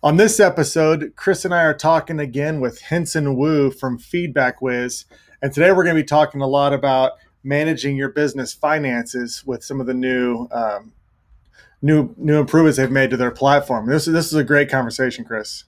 On this episode, Chris and I are talking again with Henson Wu from FeedbackWhiz. And today we're going to be talking a lot about managing your business finances with some of the new um, new new improvements they've made to their platform. This, is this is a great conversation, Chris.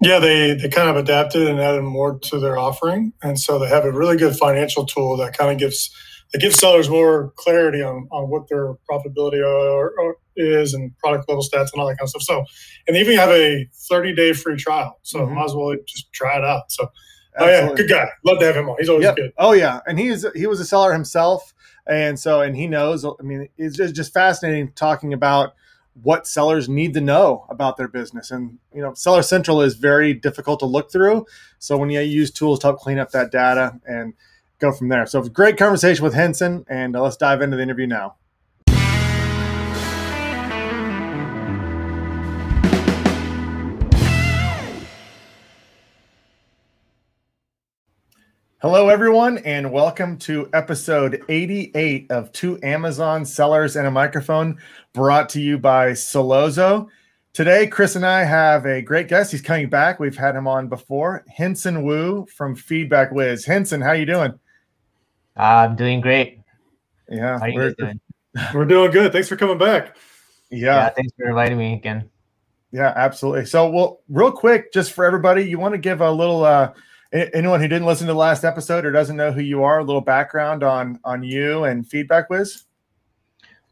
Yeah, they, they kind of adapted and added more to their offering. And so they have a really good financial tool that kind of gives it gives sellers more clarity on, on what their profitability are, are, is and product level stats and all that kind of stuff. So, and they even have a 30 day free trial. So, mm-hmm. might as well just try it out. So, Absolutely. oh yeah, good guy. Love to have him on. He's always yep. good. Oh yeah, and he's he was a seller himself, and so and he knows. I mean, it's just, just fascinating talking about what sellers need to know about their business. And you know, Seller Central is very difficult to look through. So when you use tools to help clean up that data and go from there. So great conversation with Henson, and uh, let's dive into the interview now. Hello, everyone, and welcome to episode 88 of Two Amazon Sellers and a Microphone, brought to you by Solozo. Today, Chris and I have a great guest. He's coming back. We've had him on before, Henson Wu from FeedbackWhiz. Henson, how you doing? I'm doing great. Yeah, how are you we're, doing? We're doing good. Thanks for coming back. Yeah. yeah, thanks for inviting me again. Yeah, absolutely. So, well, real quick, just for everybody, you want to give a little uh, anyone who didn't listen to the last episode or doesn't know who you are, a little background on on you and FeedbackWhiz.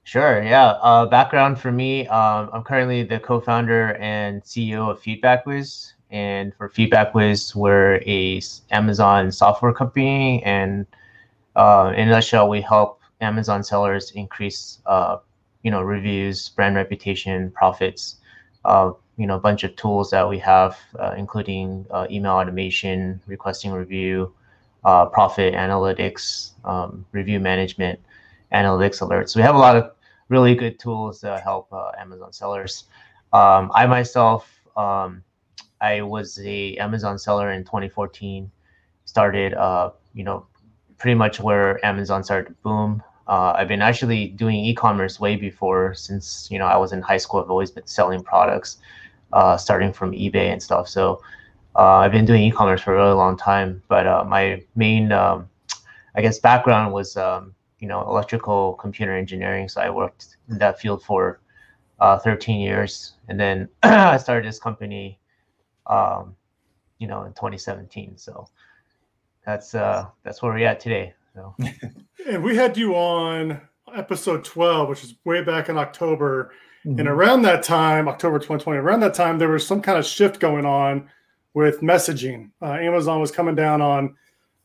Sure. Yeah. Uh, background for me, um, I'm currently the co-founder and CEO of FeedbackWhiz, and for FeedbackWhiz, we're a Amazon software company, and uh, in a nutshell, we help Amazon sellers increase, uh, you know, reviews, brand reputation, profits, uh, you know a bunch of tools that we have, uh, including uh, email automation, requesting review, uh, profit analytics, um, review management, analytics alerts. We have a lot of really good tools that help Amazon sellers. Um, I myself, um, I was a Amazon seller in 2014. Started, you know, pretty much where Amazon started to boom. Uh, I've been actually doing e-commerce way before, since you know I was in high school. I've always been selling products uh, starting from eBay and stuff. So uh, I've been doing e-commerce for a really long time. But uh, my main, um, I guess, background was um, you know electrical computer engineering. So I worked in that field for uh, 13 years, and then I started this company, um, you know, in 2017. So that's uh, that's where we're at today. So. and we had you on episode 12, which is way back in October Mm-hmm. And around that time, October 2020, around that time, there was some kind of shift going on with messaging. Uh, Amazon was coming down on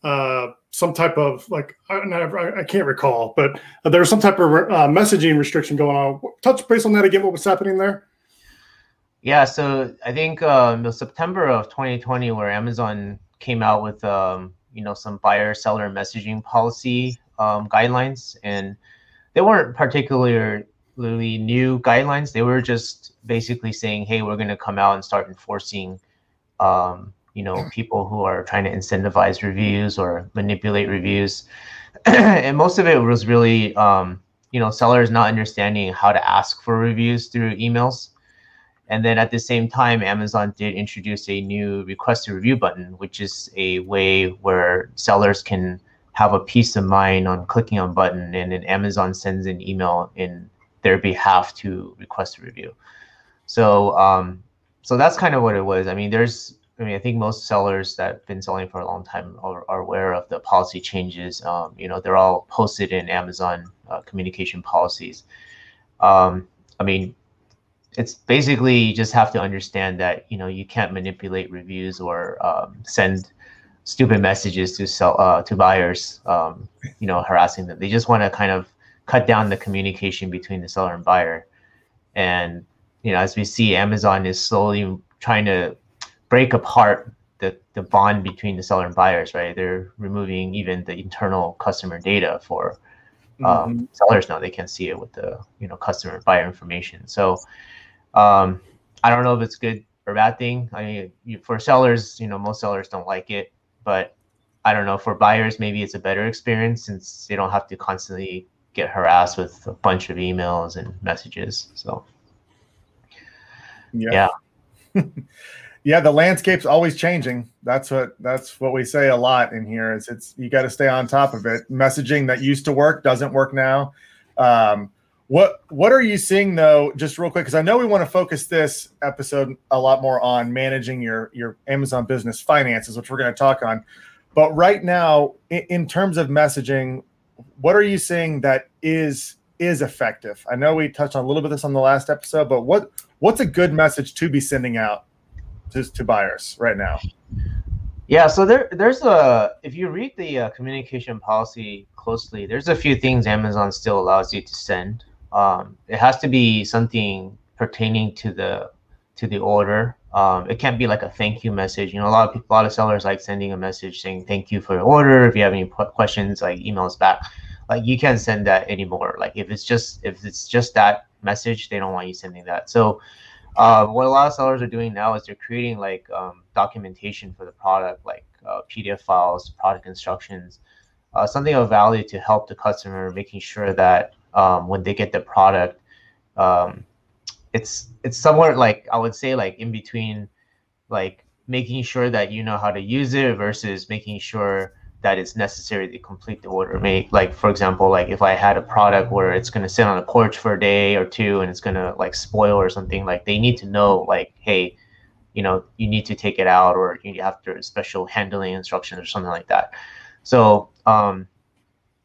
uh, some type of like I, I, can't recall, but there was some type of uh, messaging restriction going on. Touch base on that again. What was happening there? Yeah, so I think um, the September of 2020, where Amazon came out with um, you know some buyer seller messaging policy um, guidelines, and they weren't particularly new guidelines. They were just basically saying, "Hey, we're going to come out and start enforcing, um, you know, people who are trying to incentivize reviews or manipulate reviews." and most of it was really, um, you know, sellers not understanding how to ask for reviews through emails. And then at the same time, Amazon did introduce a new request a review button, which is a way where sellers can have a peace of mind on clicking on button and then Amazon sends an email in their behalf to request a review. So um, so that's kind of what it was. I mean, there's I mean, I think most sellers that've been selling for a long time are, are aware of the policy changes. Um, you know, they're all posted in Amazon uh, communication policies. Um, I mean, it's basically you just have to understand that you know you can't manipulate reviews or um, send stupid messages to sell uh, to buyers. Um, you know, harassing them. They just want to kind of cut down the communication between the seller and buyer. And you know, as we see, Amazon is slowly trying to break apart the, the bond between the seller and buyers, right? They're removing even the internal customer data for um, mm-hmm. sellers now. They can see it with the you know customer buyer information. So um, I don't know if it's good or bad thing. I mean, you, for sellers, you know, most sellers don't like it, but I don't know for buyers maybe it's a better experience since they don't have to constantly get harassed with a bunch of emails and messages. So, yeah. yeah, the landscape's always changing. That's what that's what we say a lot in here. Is it's you got to stay on top of it. Messaging that used to work doesn't work now. Um, what what are you seeing though? Just real quick, because I know we want to focus this episode a lot more on managing your your Amazon business finances, which we're going to talk on. But right now, in, in terms of messaging, what are you seeing that is is effective? I know we touched on a little bit of this on the last episode, but what what's a good message to be sending out to, to buyers right now? Yeah, so there there's a if you read the uh, communication policy closely, there's a few things Amazon still allows you to send. Um, it has to be something pertaining to the to the order. Um, it can't be like a thank you message. You know, a lot of people, a lot of sellers like sending a message saying thank you for your order. If you have any questions, like email us back like you can't send that anymore like if it's just if it's just that message they don't want you sending that so uh, what a lot of sellers are doing now is they're creating like um, documentation for the product like uh, pdf files product instructions uh, something of value to help the customer making sure that um, when they get the product um, it's it's somewhere like i would say like in between like making sure that you know how to use it versus making sure that it's necessary to complete the order. Make like for example, like if I had a product where it's gonna sit on a porch for a day or two and it's gonna like spoil or something, like they need to know like, hey, you know, you need to take it out or you have to special handling instructions or something like that. So um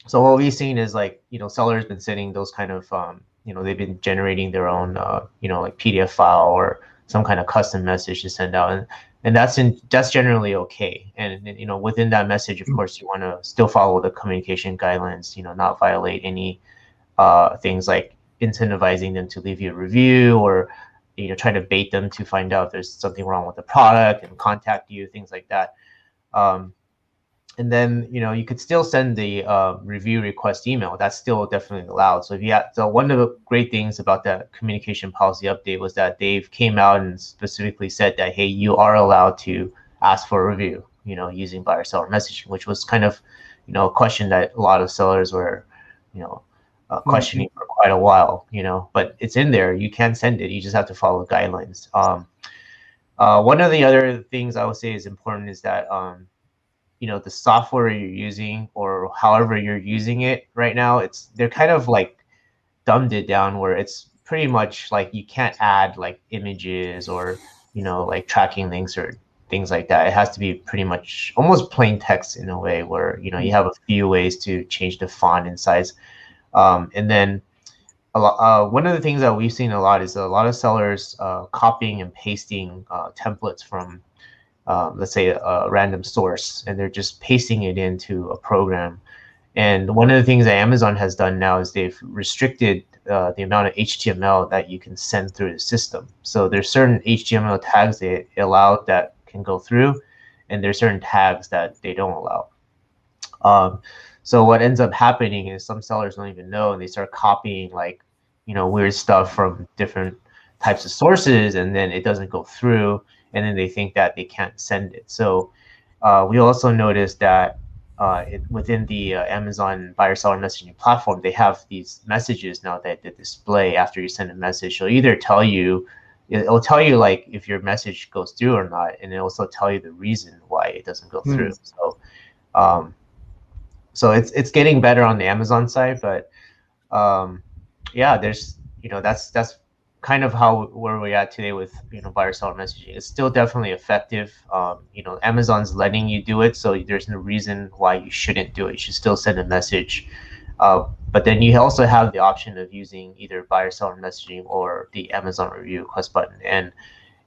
so what we've seen is like, you know, sellers been sending those kind of um, you know, they've been generating their own uh, you know, like PDF file or some kind of custom message to send out. And and that's in that's generally okay and, and you know within that message of mm. course you want to still follow the communication guidelines you know not violate any uh, things like incentivizing them to leave you a review or you know trying to bait them to find out if there's something wrong with the product and contact you things like that um, and then you know you could still send the uh, review request email that's still definitely allowed so if you have so one of the great things about that communication policy update was that dave came out and specifically said that hey you are allowed to ask for a review you know using buyer seller messaging which was kind of you know a question that a lot of sellers were you know uh, mm-hmm. questioning mm-hmm. for quite a while you know but it's in there you can send it you just have to follow the guidelines um, uh, one of the other things i would say is important is that um, you know the software you're using or however you're using it right now it's they're kind of like dumbed it down where it's pretty much like you can't add like images or you know like tracking links or things like that. It has to be pretty much almost plain text in a way where you know you have a few ways to change the font and size. Um, and then a lot, uh, one of the things that we've seen a lot is a lot of sellers uh, copying and pasting uh, templates from um, let's say a, random source and they're just pasting it into a program. And one of the things that amazon has done now is they've restricted uh, the amount of html that you can send through the system. So there's certain html tags they allow that can go through and there's certain tags that they don't allow. Um, so what ends up happening is some sellers don't even know and they start copying like you know weird stuff from different types of sources and then it doesn't go through and then they think that they can't send it. So uh, we also noticed that uh, it, within the uh, Amazon buyer seller messaging platform, they have these messages now that they display after you send a message. It'll either tell you, it'll tell you like if your message goes through or not, and it'll also tell you the reason why it doesn't go mm. through. So, um, so it's it's getting better on the Amazon side, but um, yeah, there's you know that's that's kind of how where we're at today with you know buyer seller messaging. It's still definitely effective. Um, you know, Amazon's letting you do it, so there's no reason why you shouldn't do it. You should still send a message. Uh, but then you also have the option of using either buyer seller messaging or the Amazon review request button. And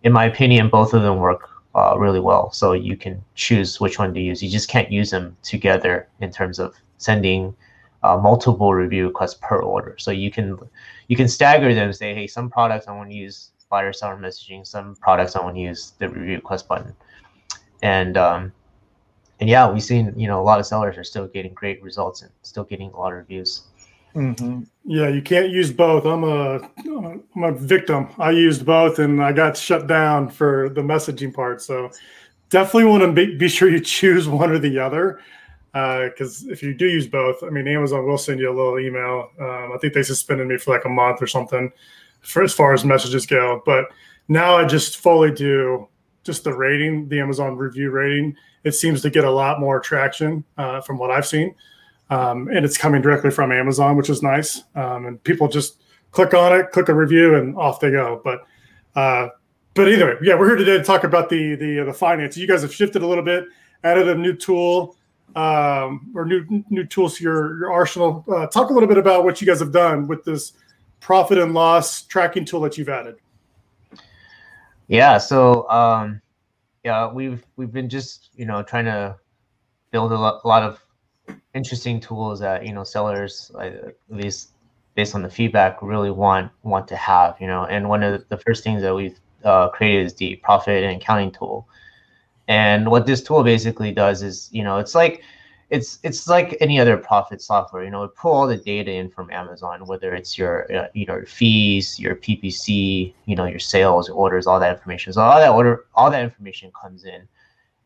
in my opinion, both of them work uh, really well. So you can choose which one to use. You just can't use them together in terms of sending uh, multiple review requests per order. So you can you can stagger them. Say, hey, some products I want to use buyer seller messaging. Some products I want to use the review request button. And um, and yeah, we've seen you know a lot of sellers are still getting great results and still getting a lot of reviews. Mm-hmm. Yeah, you can't use both. I'm a I'm a victim. I used both and I got shut down for the messaging part. So definitely want to be, be sure you choose one or the other because uh, if you do use both, I mean, Amazon will send you a little email. Um, I think they suspended me for like a month or something, for as far as messages go. But Now I just fully do just the rating, the Amazon review rating. It seems to get a lot more traction uh, from what I've seen. Um, and it's coming directly from Amazon, which is nice. Um, and people just click on it, click a review, and off they go. But uh, but either way, yeah, we're here today to talk about the the the finance. You guys have shifted a little bit, added a new tool um, or new new tools to your your arsenal. Uh, talk a little bit about what you guys have done with this profit and loss tracking tool that you've added. Yeah, so um, yeah, we've we've been just you know trying to build a lot, a lot of interesting tools that you know sellers at least based on the feedback really want want to have you know and one of the first things that we've uh, created is the profit and accounting tool and what this tool basically does is you know it's like it's it's like any other profit software you know it pull all the data in from amazon whether it's your uh, you know your fees your ppc you know your sales your orders all that information so all that order all that information comes in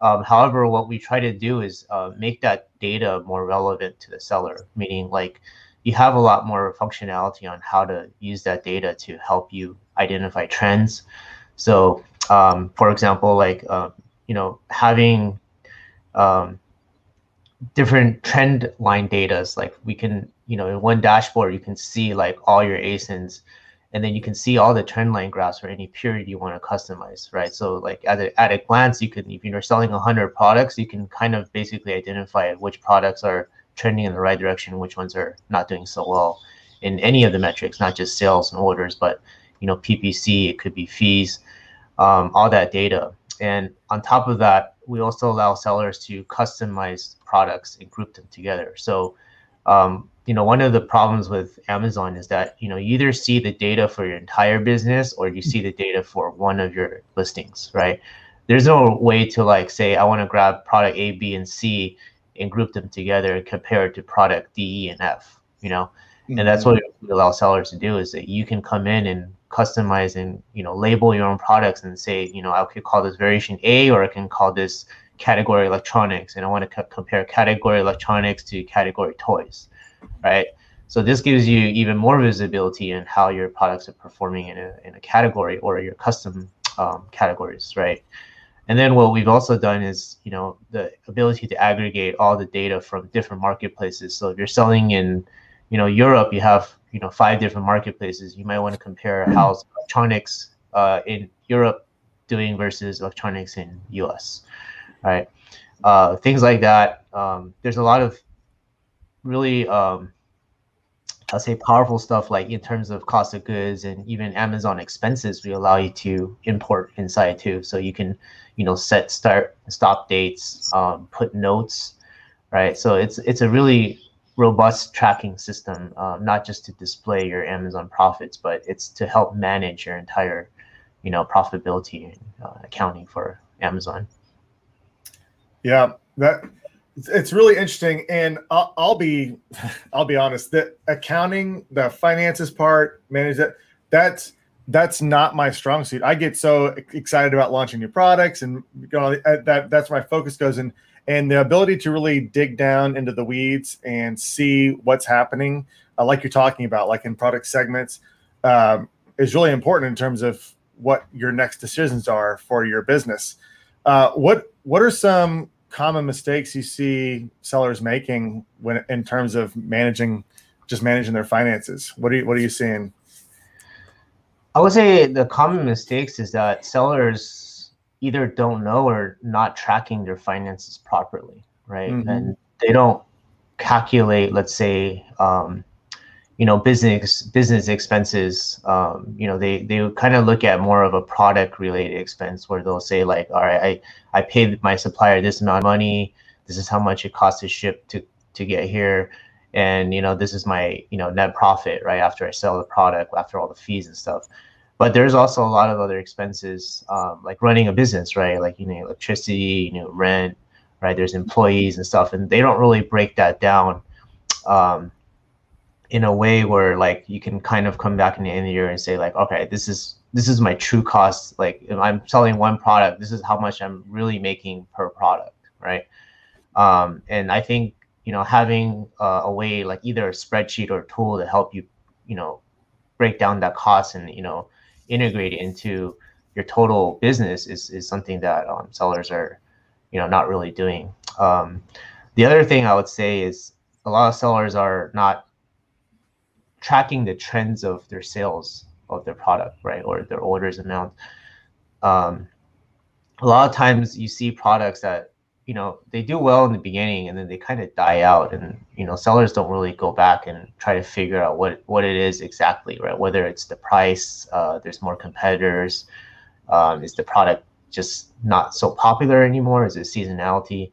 um, however, what we try to do is uh, make that data more relevant to the seller, meaning like you have a lot more functionality on how to use that data to help you identify trends. So, um, for example, like uh, you know having um, different trend line data, like we can you know in one dashboard you can see like all your ASINs and then you can see all the trend line graphs for any period you want to customize, right? So like at a, at a glance, you can, if you're selling 100 products, you can kind of basically identify which products are trending in the right direction, which ones are not doing so well in any of the metrics, not just sales and orders, but you know, PPC, it could be fees, um, all that data. And on top of that, we also allow sellers to customize products and group them together. So um, you know one of the problems with amazon is that you know you either see the data for your entire business or you see the data for one of your listings right there's no way to like say i want to grab product a b and c and group them together and compare it to product d e and f you know mm-hmm. and that's what mm-hmm. we allow sellers to do is that you can come in and customize and you know label your own products and say you know i could call this variation a or i can call this category electronics and i want to compare category electronics to category toys right? So this gives you even more visibility in how your products are performing in a, in a category or your custom um, categories, right? And then what we've also done is, you know, the ability to aggregate all the data from different marketplaces. So if you're selling in, you know, Europe, you have, you know, five different marketplaces. You might want to compare how electronics uh, in Europe doing versus electronics in US, right? Uh, things like that. Um, there's a lot of really um, I'll say powerful stuff like in terms of cost of goods and even Amazon expenses we allow you to import inside too. So you can, you know, set start stop dates, um, put notes, right? So it's it's a really robust tracking system, uh, not just to display your Amazon profits, but it's to help manage your entire, you know, profitability and uh, accounting for Amazon. Yeah, that it's really interesting and I'll, I'll, be i'll be honest that accounting the finances part manage that that's that's not my strong suit i get so excited about launching new products and you know, that that's my focus goes in and the ability to really dig down into the weeds and see what's happening uh, like you're talking about like in product segments um, is really important in terms of what your next decisions are for your business uh, what what are some common mistakes you see sellers making when in terms of managing just managing their finances? What are you what are you seeing? I would say the common mistakes is that sellers either don't know or not tracking their finances properly, right? Mm-hmm. And they don't calculate, let's say, um, you know business business expenses um, you know they they kind of look at more of a product related expense where they'll say like all right i i paid my supplier this amount of money this is how much it costs to ship to to get here and you know this is my you know net profit right after i sell the product after all the fees and stuff but there's also a lot of other expenses um, like running a business right? Like you know electricity you know rent right? There's employees and stuff and they don't really break that down um, in a way where like you can kind of come back in the end of the year and say like okay this is this is my true cost. Like if i'm selling one product this is how much i'm really making per product right? Um, and i think you know having uh, a way like either a spreadsheet or a tool to help you you know break down that cost and you know integrate into your total business is is something that um, sellers are, you know, not really doing. Um, the other thing I would say is a lot of sellers are not tracking the trends of their sales of their product, right, or their orders amount. Um, a lot of times you see products that you know they do well in the beginning and then they kind of die out and you know sellers don't really go back and try to figure out what what it is exactly right? Whether it's the price uh, there's more competitors um, is the product just not so popular anymore? Is it seasonality?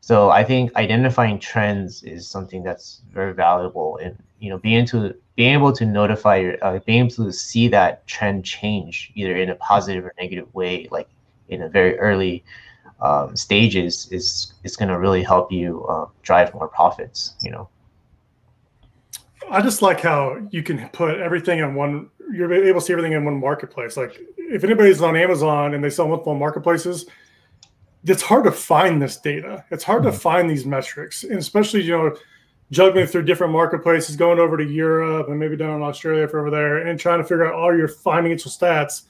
So i think identifying trends is something that's very valuable and you know being to being able to notify your uh, being able to see that trend change either in a positive or negative way like in a very early um, stages is is going to really help you uh, drive more profits. You know. I just like how you can put everything in one. You're able to see everything in one marketplace. Like if anybody's on Amazon and they sell multiple marketplaces, it's hard to find this data. It's hard mm-hmm. to find these metrics, and especially you know juggling through different marketplaces, going over to Europe and maybe down in Australia for over there, and trying to figure out all your financial stats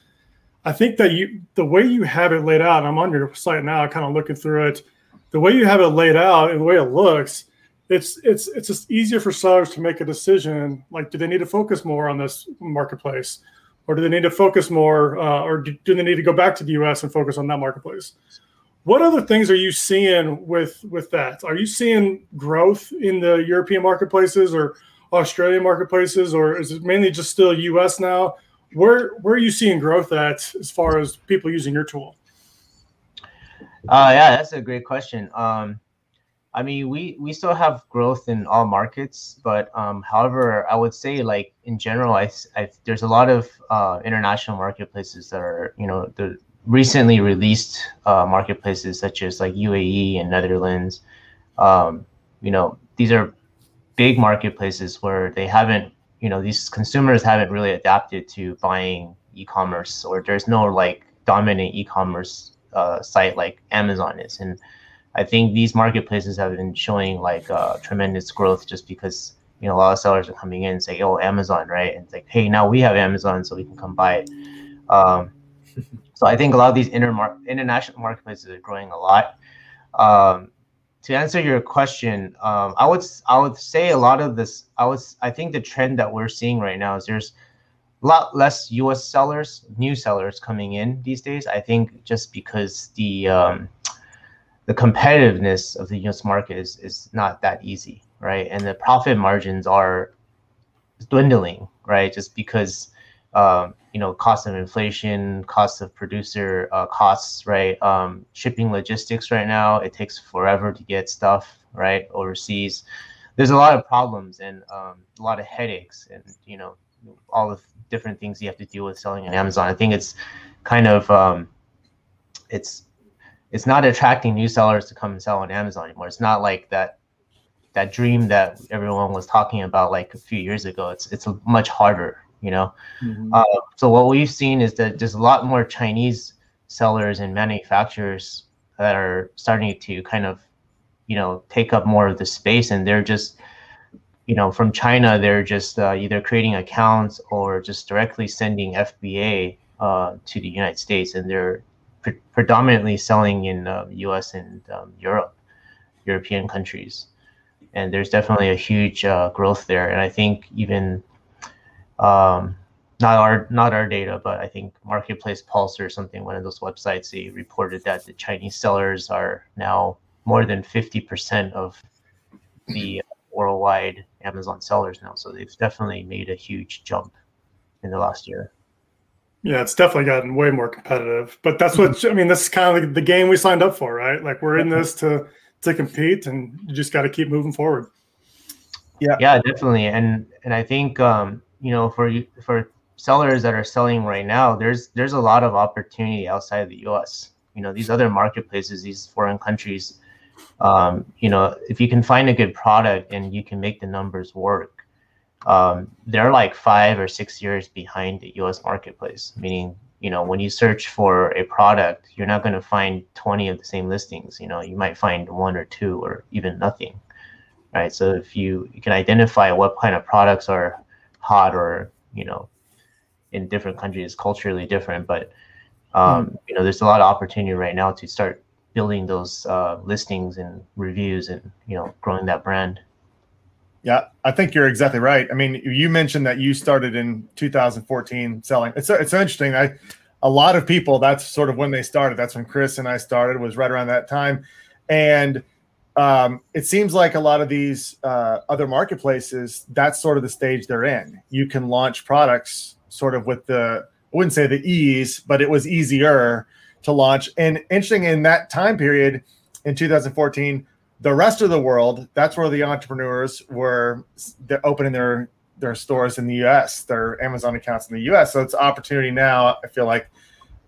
I think that you the way you have it laid out, I'm on your site now, kind of looking through it. The way you have it laid out and the way it looks, it's it's it's just easier for sellers to make a decision. Like, do they need to focus more on this marketplace, or do they need to focus more, uh, or do, do they need to go back to the U.S. and focus on that marketplace? What other things are you seeing with with that? Are you seeing growth in the European marketplaces or Australian marketplaces, or is it mainly just still U.S. now? Where where are you seeing growth at as far as people using your tool? Uh, yeah, that's a great question. Um, I mean, we we still have growth in all markets, but um, however, I would say like in general, I, I there's a lot of uh, international marketplaces that are you know the recently released uh, marketplaces such as like UAE and Netherlands. Um, you know, these are big marketplaces where they haven't you know these consumers haven't really adapted to buying e-commerce or there's no like dominant e-commerce uh, site like amazon is. And i think these marketplaces have been showing like uh, tremendous growth just because you know a lot of sellers are coming in and say oh amazon right? And it's like hey now we have amazon so we can come buy it. Um, so i think a lot of these inter- international marketplaces are growing a lot. Um, to answer your question, um, I would I would say a lot of this. I was I think the trend that we're seeing right now is there's a lot less U.S. sellers, new sellers coming in these days. I think just because the um, the competitiveness of the U.S. market is is not that easy, right? And the profit margins are dwindling, right? Just because um, you know, cost of inflation, cost of producer uh, costs, right? Um, shipping logistics right now, it takes forever to get stuff right overseas. There's a lot of problems and um, a lot of headaches, and you know, all the different things you have to deal with selling on Amazon. I think it's kind of um, it's it's not attracting new sellers to come and sell on Amazon anymore. It's not like that that dream that everyone was talking about like a few years ago. It's it's much harder you know. Mm-hmm. Uh, so what we've seen is that there's a lot more Chinese sellers and manufacturers that are starting to kind of, you know, take up more of the space, and they're just, you know, from China, they're just uh, either creating accounts or just directly sending FBA uh, to the United States, and they're pre- predominantly selling in uh, U.S. and um, Europe, European countries and there's definitely a huge uh, growth there. And I think even um, not our not our data, but I think Marketplace Pulse or something, one of those websites, they reported that the Chinese sellers are now more than 50% of the worldwide Amazon sellers now. So they've definitely made a huge jump in the last year. Yeah, it's definitely gotten way more competitive. But that's what I mean. This is kind of like the game we signed up for, right? Like we're in this to to compete, and you just got to keep moving forward. Yeah, yeah, definitely. And and I think um, you know for for sellers that are selling right now there's there's a lot of opportunity outside of the us you know these other marketplaces these foreign countries um, you know if you can find a good product and you can make the numbers work um, they're like five or six years behind the us marketplace. Meaning you know when you search for a product you're not going to find 20 of the same listings. You know you might find one or two or even nothing right? So if you, you can identify what kind of products are hot or you know in different countries culturally different but um, mm. you know, there's a lot of opportunity right now to start building those uh, listings and reviews and you know growing that brand. Yeah, I think you're exactly right. I mean, you mentioned that you started in 2014 selling. It's it's interesting. I a lot of people that's sort of when they started. That's when Chris and I started was right around that time, and um, it seems like a lot of these uh, other marketplaces that's sort of the stage they're in. You can launch products sort of with the I wouldn't say the ease, but it was easier to launch. And interesting in that time period in 2014, the rest of the world, that's where the entrepreneurs were opening their their stores in the US, their Amazon accounts in the US. So it's opportunity now, I feel like,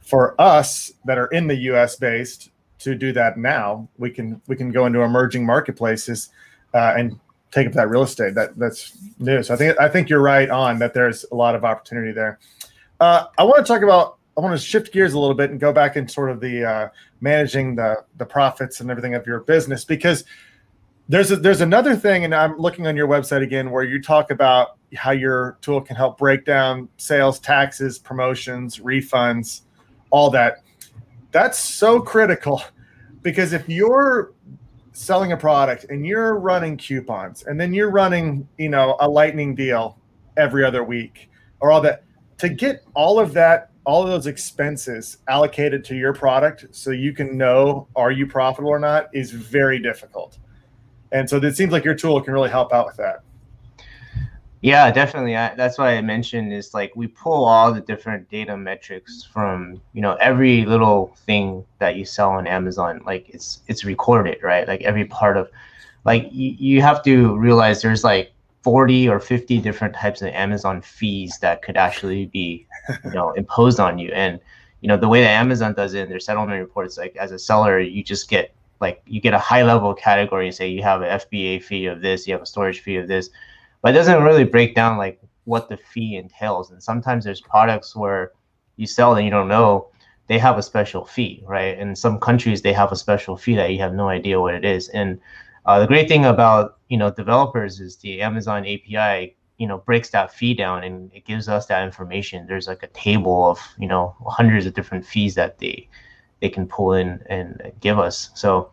for us that are in the US based to do that now. We can we can go into emerging marketplaces uh, and take up that real estate. That that's new. So I think I think you're right on that. There's a lot of opportunity there. Uh, I want to talk about. I want to shift gears a little bit and go back in sort of the uh, managing the the profits and everything of your business because there's a, there's another thing, and I'm looking on your website again where you talk about how your tool can help break down sales taxes, promotions, refunds, all that. That's so critical because if you're selling a product and you're running coupons and then you're running, you know, a lightning deal every other week or all that to get all of that all of those expenses allocated to your product so you can know are you profitable or not is very difficult and so it seems like your tool can really help out with that. Yeah, definitely. I, that's why I mentioned is like we pull all the different data metrics from you know every little thing that you sell on Amazon. Like it's it's recorded, right? Like every part of, like you, you have to realize there's like 40 or 50 different types of Amazon fees that could actually be you know imposed on you. And you know the way that Amazon does it in their settlement reports, like as a seller, you just get like you get a high level category and say you have an FBA fee of this, you have a storage fee of this, but it doesn't really break down like what the fee entails. And sometimes there's products where you sell and you don't know they have a special fee, right? In some countries they have a special fee that you have no idea what it is. And uh, the great thing about you know developers is the Amazon API you know breaks that fee down and it gives us that information. There's like a table of you know hundreds of different fees that they they can pull in and give us. So,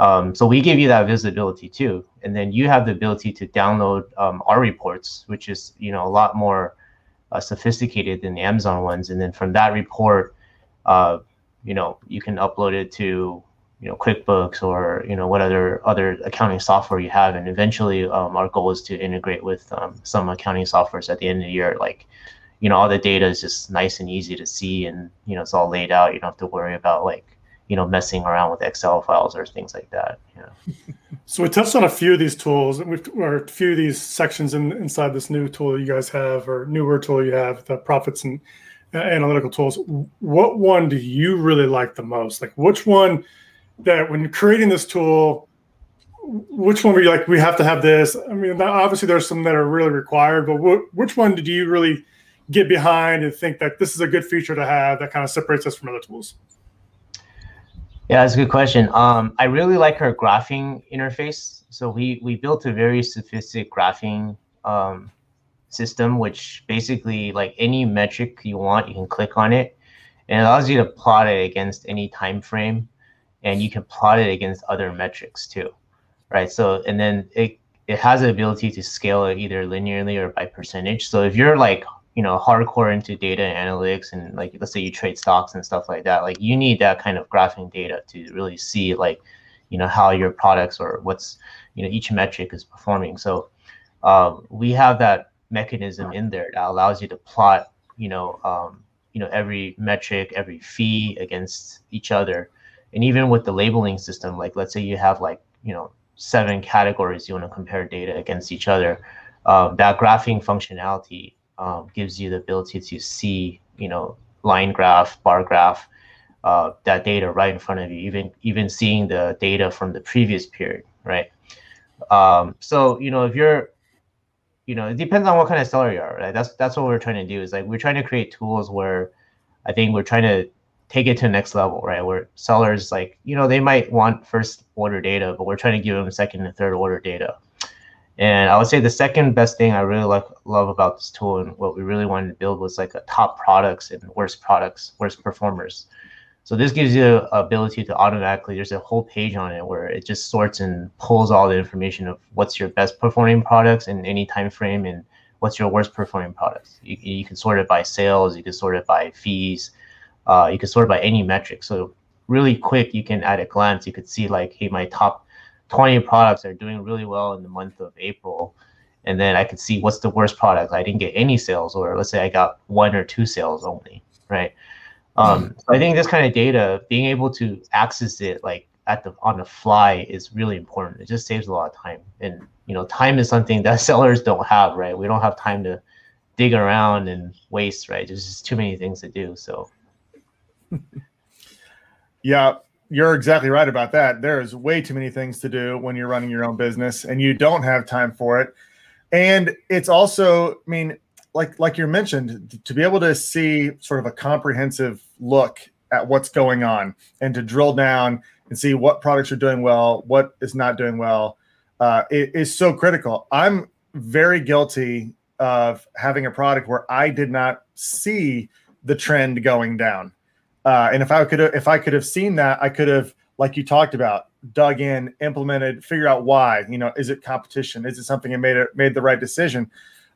um, so we give you that visibility too, and then you have the ability to download um, our reports, which is you know a lot more uh, sophisticated than the Amazon ones. And then from that report, uh, you know you can upload it to you know QuickBooks or you know what other other accounting software you have, and eventually um, our goal is to integrate with um, some accounting softwares at the end of the year, like you know all the data is just nice and easy to see and you know it's all laid out. You don't have to worry about like you know messing around with excel files or things like that know so we touched on a few of these tools or a few of these sections in, inside this new tool that you guys have or newer tool you have the profits and uh, analytical tools. What one do you really like the most? Like which one that when you're creating this tool which one were you like we have to have this? I mean obviously there's some that are really required but wh- which one did you really get behind and think that this is a good feature to have that kind of separates us from other tools? Yeah, that's a good question. Um, I really like her graphing interface. So we we built a very sophisticated graphing um, system, which basically like any metric you want, you can click on it, and it allows you to plot it against any time frame, and you can plot it against other metrics too, right? So and then it it has the ability to scale it either linearly or by percentage. So if you're like you know hardcore into data analytics and like let's say you trade stocks and stuff like that like you need that kind of graphing data to really see like you know how your products or what's you know each metric is performing. So um, we have that mechanism in there that allows you to plot you know um, you know every metric every fee against each other. And even with the labeling system like let's say you have like you know seven categories you want to compare data against each other um, that graphing functionality um, gives you the ability to see, you know, line graph, bar graph, uh, that data right in front of you, even even seeing the data from the previous period, right? Um, so you know, if you're, you know, it depends on what kind of seller you are, right? That's that's what we're trying to do. Is like we're trying to create tools where, I think we're trying to take it to the next level, right? Where sellers like, you know, they might want first order data, but we're trying to give them second and third order data. And I would say the second best thing I really like love about this tool and what we really wanted to build was like a top products and worst products, worst performers. So this gives you the ability to automatically, there's a whole page on it where it just sorts and pulls all the information of what's your best performing products in any time frame and what's your worst performing products. You, you can sort it by sales, you can sort it by fees, uh, you can sort it by any metric. So really quick, you can at a glance, you could see like, hey, my top 20 products are doing really well in the month of April. And then I could see what's the worst product. I didn't get any sales, or let's say I got one or two sales only, right? Um, so I think this kind of data, being able to access it like at the on the fly is really important. It just saves a lot of time. And you know, time is something that sellers don't have, right? We don't have time to dig around and waste, right? There's just too many things to do. So yeah, you're exactly right about that. There's way too many things to do when you're running your own business and you don't have time for it. And it's also, I mean, like like you mentioned, to be able to see sort of a comprehensive look at what's going on and to drill down and see what products are doing well, what is not doing well, uh, it is so critical. I'm very guilty of having a product where I did not see the trend going down. Uh, and if I could, if I could have seen that, I could have, like you talked about, dug in, implemented, figure out why. You know, is it competition? Is it something that made it made the right decision?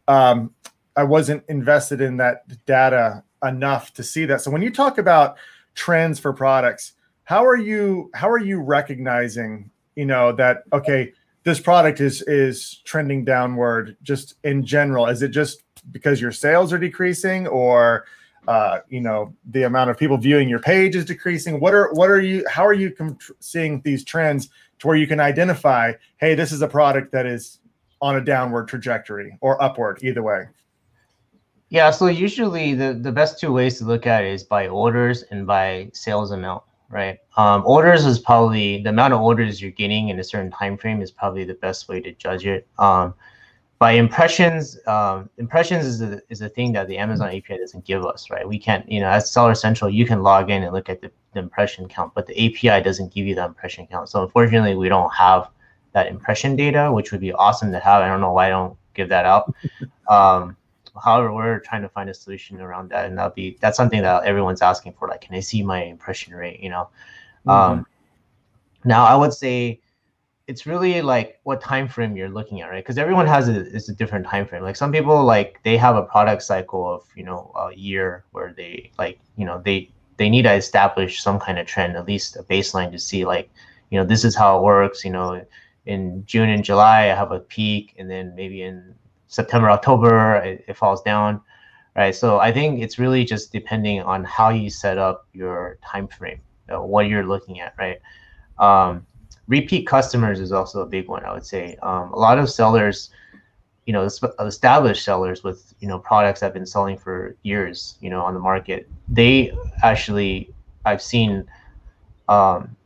Um, I wasn't invested in that data enough to see that. So when you talk about trends for products, how are you how are you recognizing, you know, that okay, this product is is trending downward just in general? Is it just because your sales are decreasing or uh, you know the amount of people viewing your page is decreasing what are what are you how are you com- seeing these trends to where you can identify hey this is a product that is on a downward trajectory or upward either way yeah, so usually the, the best two ways to look at it is by orders and by sales amount, right? Um, orders is probably the amount of orders you're getting in a certain time frame is probably the best way to judge it. Um, by impressions, um, impressions is a, is a thing that the Amazon API doesn't give us, right? We can't, you know, as Seller Central, you can log in and look at the, the impression count, but the API doesn't give you the impression count. So unfortunately, we don't have that impression data, which would be awesome to have. I don't know why I don't give that out. Um, however, we're trying to find a solution around that, and that'll be that's something that everyone's asking for. Like, can I see my impression rate? You know. Mm-hmm. Um, now, I would say it's really like what time frame you're looking at, right? Because everyone has a is a different time frame. Like some people, like they have a product cycle of you know a year where they like you know they they need to establish some kind of trend, at least a baseline to see like you know this is how it works. You know, in June and July I have a peak, and then maybe in September, October, it, it falls down, right? So I think it's really just depending on how you set up your time frame, you know, what you're looking at, right? Um, repeat customers is also a big one, I would say. Um, a lot of sellers, you know, established sellers with you know products that have been selling for years, you know, on the market, they actually I've seen, um,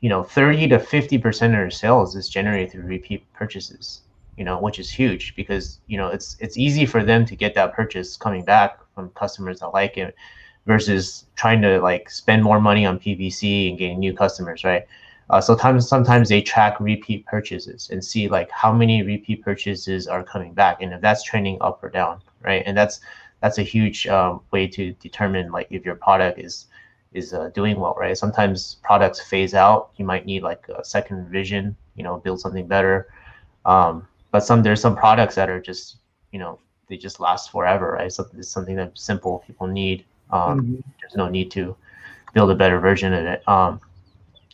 you know, 30 to 50 percent of their sales is generated through repeat purchases you know, which is huge because you know it's it's easy for them to get that purchase coming back from customers that like it versus trying to like spend more money on PPC and getting new customers, right? Uh, sometimes sometimes they track repeat purchases and see like how many repeat purchases are coming back and if that's trending up or down, right? And that's that's a huge um, way to determine like if your product is is uh, doing well, right? Sometimes products phase out. You might need like a second revision, you know, build something better. Um, but some there's some products that are just you know they just last forever right so it's something that simple people need um, mm-hmm. there's no need to build a better version of it um,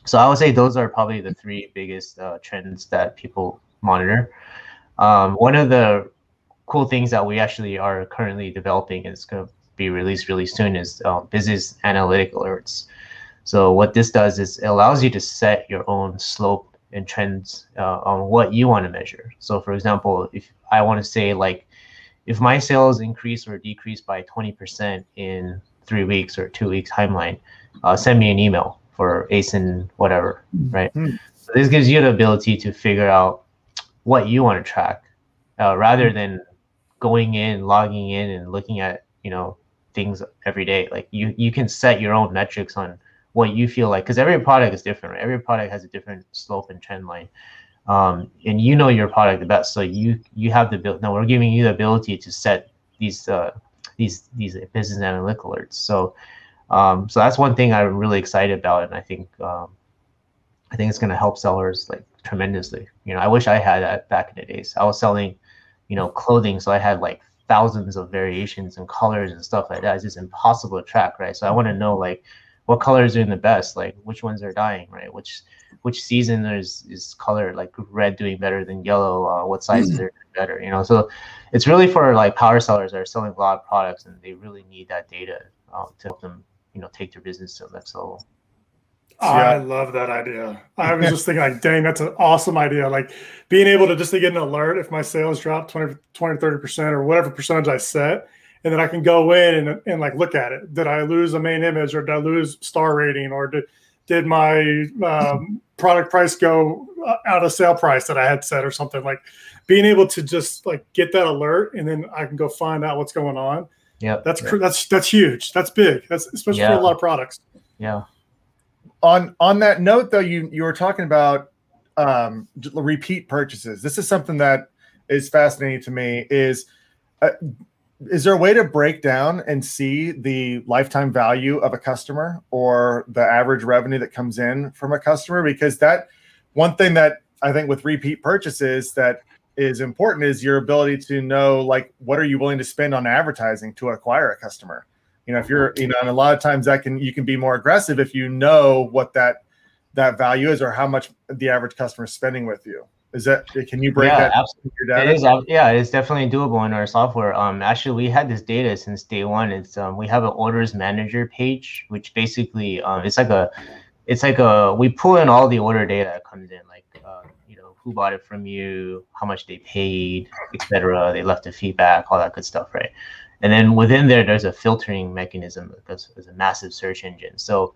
so i would say those are probably the three biggest uh, trends that people monitor. Um, one of the cool things that we actually are currently developing is going to be released really soon is uh, business analytic alerts. So what this does is it allows you to set your own slope and trends uh, on what you want to measure. So, for example, if I want to say like, if my sales increase or decrease by 20% in three weeks or two weeks timeline, uh, send me an email for ASIN whatever, mm-hmm. right? Mm-hmm. So this gives you the ability to figure out what you want to track, uh, rather mm-hmm. than going in, logging in, and looking at you know things every day. Like you, you can set your own metrics on what you feel like because every product is different right? every product has a different slope and trend line um, and you know your product the best. So you you have the build. Now we're giving you the ability to set these uh, these these business analytic alerts. So um, so that's one thing I'm really excited about, and I think um, I think it's going to help sellers like tremendously. You know, I wish I had that back in the days. I was selling, you know, clothing, so I had like thousands of variations and colors and stuff like that. It's just impossible to track, right? So I want to know like what colors are doing the best, like which ones are dying, right? Which which season is is color like red doing better than yellow? Uh, what sizes mm-hmm. are better? You know, so it's really for like power sellers that are selling a lot of products and they really need that data um, to help them, you know, take their business to the next level. I love that idea. I was just thinking, like, dang, that's an awesome idea. Like being able to just to get an alert if my sales drop 20, 20 30% or whatever percentage I set, and then I can go in and, and like look at it. Did I lose a main image or did I lose star rating or did, did my um, product price go uh, out of sale price that I had set or something like being able to just like get that alert and then I can go find out what's going on. Yeah. That's, that's, that's huge. That's big. That's especially yeah. for a lot of products. Yeah on on that note though you you were talking about um repeat purchases this is something that is fascinating to me is uh, is there a way to break down and see the lifetime value of a customer or the average revenue that comes in from a customer because that one thing that i think with repeat purchases that is important is your ability to know like what are you willing to spend on advertising to acquire a customer you know, if you're, you know, and a lot of times that can you can be more aggressive if you know what that that value is or how much the average customer is spending with you. Is that can you break yeah, that? Absolutely. It is. Yeah, it's definitely doable in our software. Um, actually, we had this data since day one. It's um, we have an orders manager page, which basically um, it's like a, it's like a we pull in all the order data that comes in, like uh, you know who bought it from you, how much they paid, etc. They left a feedback, all that good stuff, right? And then within there, there's a filtering mechanism because it's a massive search engine. So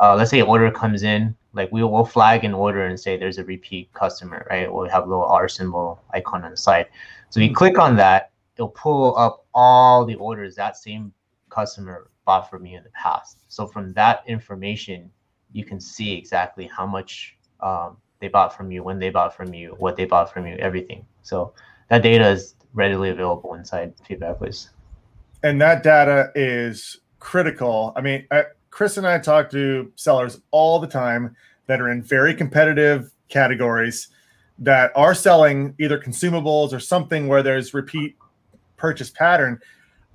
uh, let's say an order comes in, like we will flag an order and say there's a repeat customer, right? We'll have a little R symbol icon on the side. So you click on that, it'll pull up all the orders that same customer bought from you in the past. So from that information, you can see exactly how much um, they bought from you, when they bought from you, what they bought from you, everything. So that data is readily available inside FeedbackWhiz and that data is critical. I mean, I, Chris and I talk to sellers all the time that are in very competitive categories that are selling either consumables or something where there's repeat purchase pattern.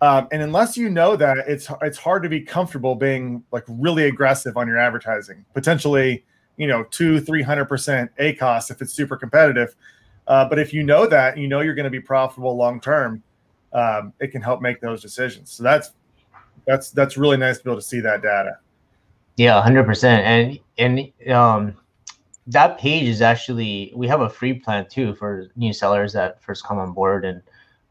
Um, and unless you know that, it's it's hard to be comfortable being like really aggressive on your advertising. Potentially, you know, two, three hundred percent ACoS if it's super competitive. Uh, but if you know that, you know you're going to be profitable long term um, it can help make those decisions. So that's that's that's really nice to be able to see that data. Yeah, hundred percent. And and um, that page is actually we have a free plan too for new sellers that first come on board and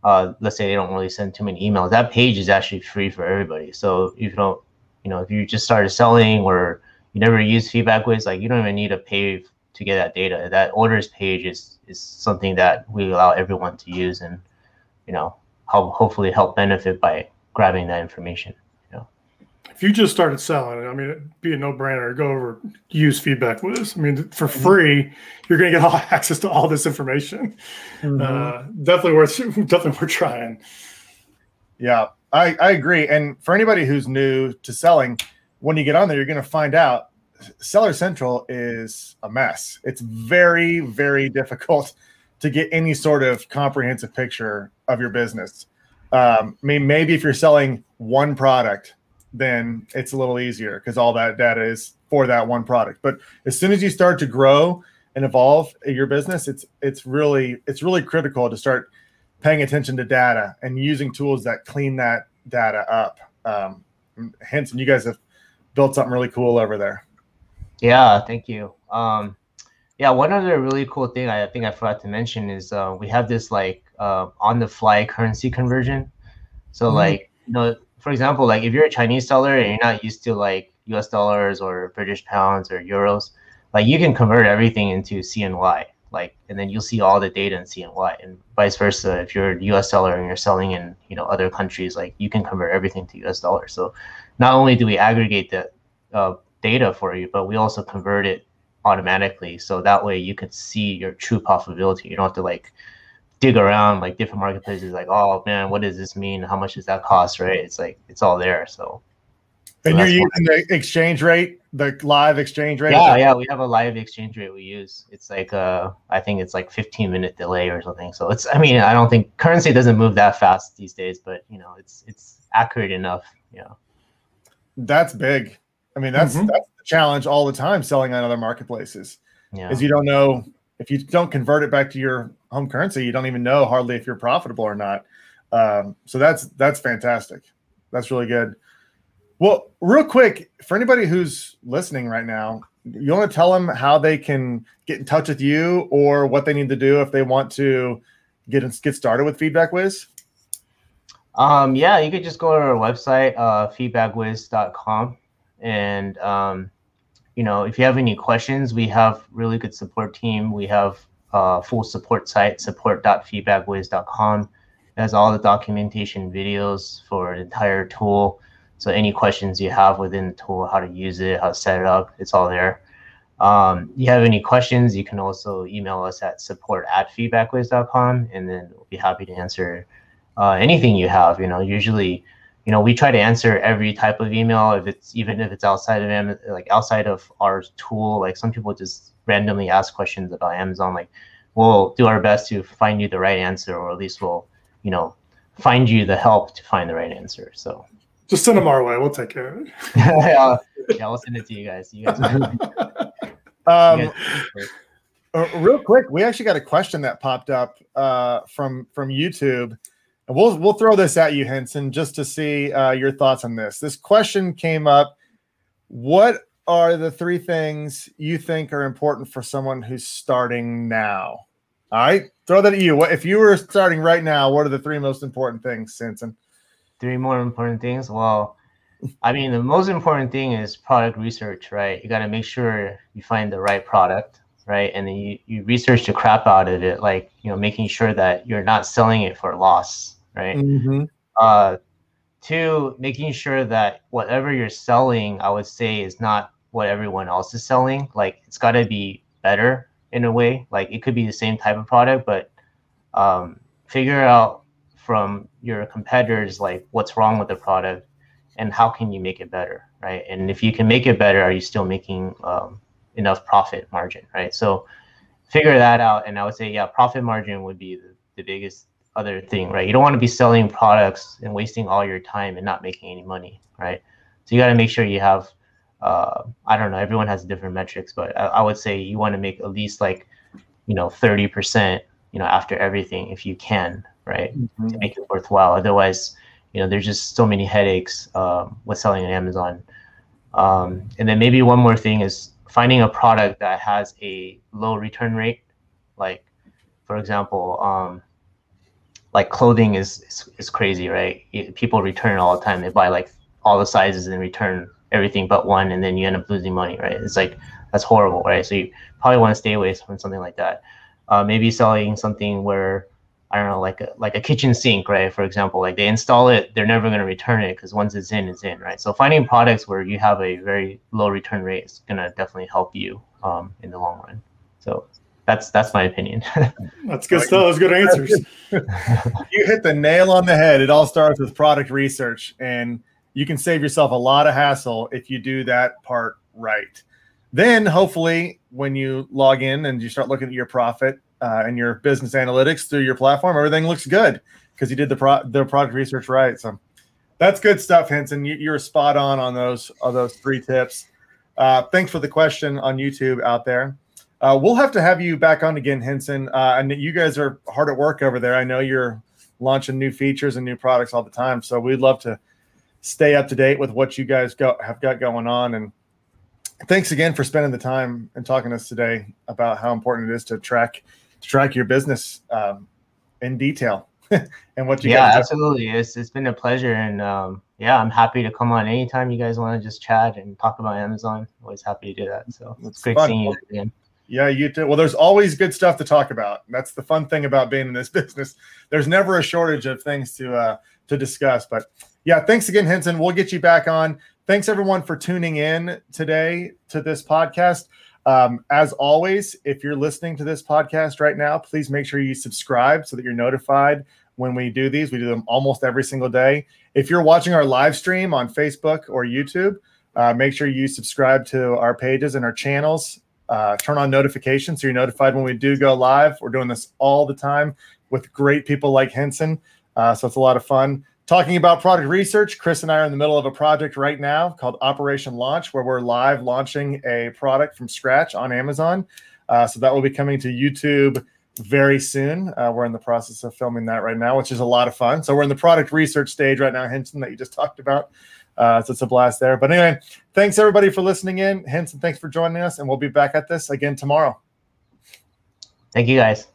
uh, let's say they don't really send too many emails. That page is actually free for everybody. So if you don't, you know, if you just started selling or you never use feedback FeedbackWhiz, like you don't even need to pay to get that data. That orders page is is something that we allow everyone to use, and you know, help hopefully help benefit by grabbing that information. You know? If you just started selling, I mean, it'd be a no-brainer. Go over, use feedback FeedbackWhiz. I mean, for mm-hmm. free, you're going to get all access to all this information. Mm-hmm. Uh, definitely worth, definitely worth trying. Yeah, I, I agree. And for anybody who's new to selling, when you get on there, you're going to find out Seller Central is a mess. It's very, very difficult to get any sort of comprehensive picture of your business. Um, I mean, maybe if you're selling one product, then it's a little easier because all that data is for that one product. But as soon as you start to grow and evolve your business, it's it's really it's really critical to start paying attention to data and using tools that clean that data up. Um, Henson, you guys have built something really cool over there. Yeah, thank you. Um, yeah, one other really cool thing I think I forgot to mention is uh, we have this like uh, on the fly currency conversion. So mm-hmm. like you know, for example, like if you're a Chinese seller and you're not used to like U.S. dollars or British pounds or euros, like you can convert everything into CNY. Like and then you'll see all the data in CNY, and vice versa. If you're a U.S. seller and you're selling in you know other countries, like you can convert everything to U.S. dollars. So not only do we aggregate the uh, data for you, but we also convert it automatically. So that way you can see your true profitability. You don't have to like dig around like different marketplaces like, oh man, what does this mean? How much does that cost? Right. It's like it's all there. So and so you're using the exchange rate, the live exchange rate. Yeah, yeah, we have a live exchange rate we use. It's like uh, I think it's like 15 minute delay or something. So it's, I mean, I don't think currency doesn't move that fast these days, but you know, it's it's accurate enough. You know, that's big. I mean, that's mm-hmm. that's the challenge all the time selling on other marketplaces. Yeah. Is you don't know if you don't convert it back to your home currency, you don't even know hardly if you're profitable or not. Um, so that's that's fantastic. That's really good. Well, real quick, for anybody who's listening right now, you want to tell them how they can get in touch with you or what they need to do if they want to get get started with FeedbackWhiz? Um, yeah, you could just go to our website, uh, feedbackwhiz.com. And, um, you know, if you have any questions, we have really good support team. We have uh, full support site, support.feedbackwhiz.com. It has all the documentation videos for entire tool so any questions you have within the tool, how to use it, how to set it up, it's all there. Um, you have any questions, you can also email us at support at feedbackwhiz.com and then we'll be happy to answer uh, anything you have. You know, usually, you know, we try to answer every type of email if it's even if it's outside of Am- like outside of our tool. Like some people just randomly ask questions about Amazon. Like we'll do our best to find you the right answer, or at least we'll, you know, find you the help to find the right answer. So just send them our way. We'll take care of it. yeah, yeah, I'll send it to you guys. You guys. um, uh, real quick, we actually got a question that popped up uh, from from YouTube, and we'll we'll throw this at you, Henson, just to see uh, your thoughts on this. This question came up: What are the three things you think are important for someone who's starting now? All right, throw that at you. What if you were starting right now? What are the three most important things, Henson? three more important things. Well, I mean, the most important thing is product research, right? You got to make sure you find the right product, right? And then you, you research the crap out of it, like, you know, making sure that you're not selling it for loss, right? Mm-hmm. Uh, two, making sure that whatever you're selling, I would say, is not what everyone else is selling. Like, it's got to be better in a way. Like, it could be the same type of product, but um, figure out from your competitors like what's wrong with the product and how can you make it better right and if you can make it better are you still making um, enough profit margin right so figure that out and i would say yeah profit margin would be the, the biggest other thing right you don't want to be selling products and wasting all your time and not making any money right so you got to make sure you have uh, i don't know everyone has different metrics but I, I would say you want to make at least like you know 30% you know after everything if you can right? Mm-hmm. To make it worthwhile. Otherwise, you know, there's just so many headaches um, with selling on Amazon. Um, and then maybe one more thing is finding a product that has a low return rate. Like, for example, um, like clothing is, is, is crazy, right? People return all the time. They buy like all the sizes and return everything but one, and then you end up losing money, right? It's like that's horrible, right? So you probably want to stay away from something like that. Uh, maybe selling something where I don't know, like a like a kitchen sink, right? For example, like they install it, they're never going to return it because once it's in, it's in, right? So finding products where you have a very low return rate is going to definitely help you um, in the long run. So that's that's my opinion. that's good stuff. Those good answers. you hit the nail on the head. It all starts with product research, and you can save yourself a lot of hassle if you do that part right. Then, hopefully, when you log in and you start looking at your profit, uh, and your business analytics through your platform, everything looks good because you did the pro- the product research right. So that's good stuff, Henson. You, you're spot on on those on those three tips. Uh, thanks for the question on YouTube out there. Uh, we'll have to have you back on again, Henson. Uh, and you guys are hard at work over there. I know you're launching new features and new products all the time. So we'd love to stay up to date with what you guys go, have got going on. And thanks again for spending the time and talking to us today about how important it is to track to track your business um, in detail and what you yeah absolutely it's, it's been a pleasure and um, yeah i'm happy to come on anytime you guys want to just chat and talk about amazon always happy to do that so it's great fun. seeing you again yeah you too well there's always good stuff to talk about that's the fun thing about being in this business there's never a shortage of things to uh to discuss but yeah thanks again henson we'll get you back on thanks everyone for tuning in today to this podcast. Um, as always, if you're listening to this podcast right now, please make sure you subscribe so that you're notified when we do these. We do them almost every single day. If you're watching our live stream on Facebook or YouTube, uh, make sure you subscribe to our pages and our channels. Uh, turn on notifications so you're notified when we do go live. We're doing this all the time with great people like Henson. Uh, so it's a lot of fun. Talking about product research, Chris and I are in the middle of a project right now called Operation Launch, where we're live launching a product from scratch on Amazon. Uh, so that will be coming to YouTube very soon. Uh, we're in the process of filming that right now, which is a lot of fun. So we're in the product research stage right now, Henson, that you just talked about. Uh, so it's a blast there. But anyway, thanks everybody for listening in. Henson, thanks for joining us, and we'll be back at this again tomorrow. Thank you guys.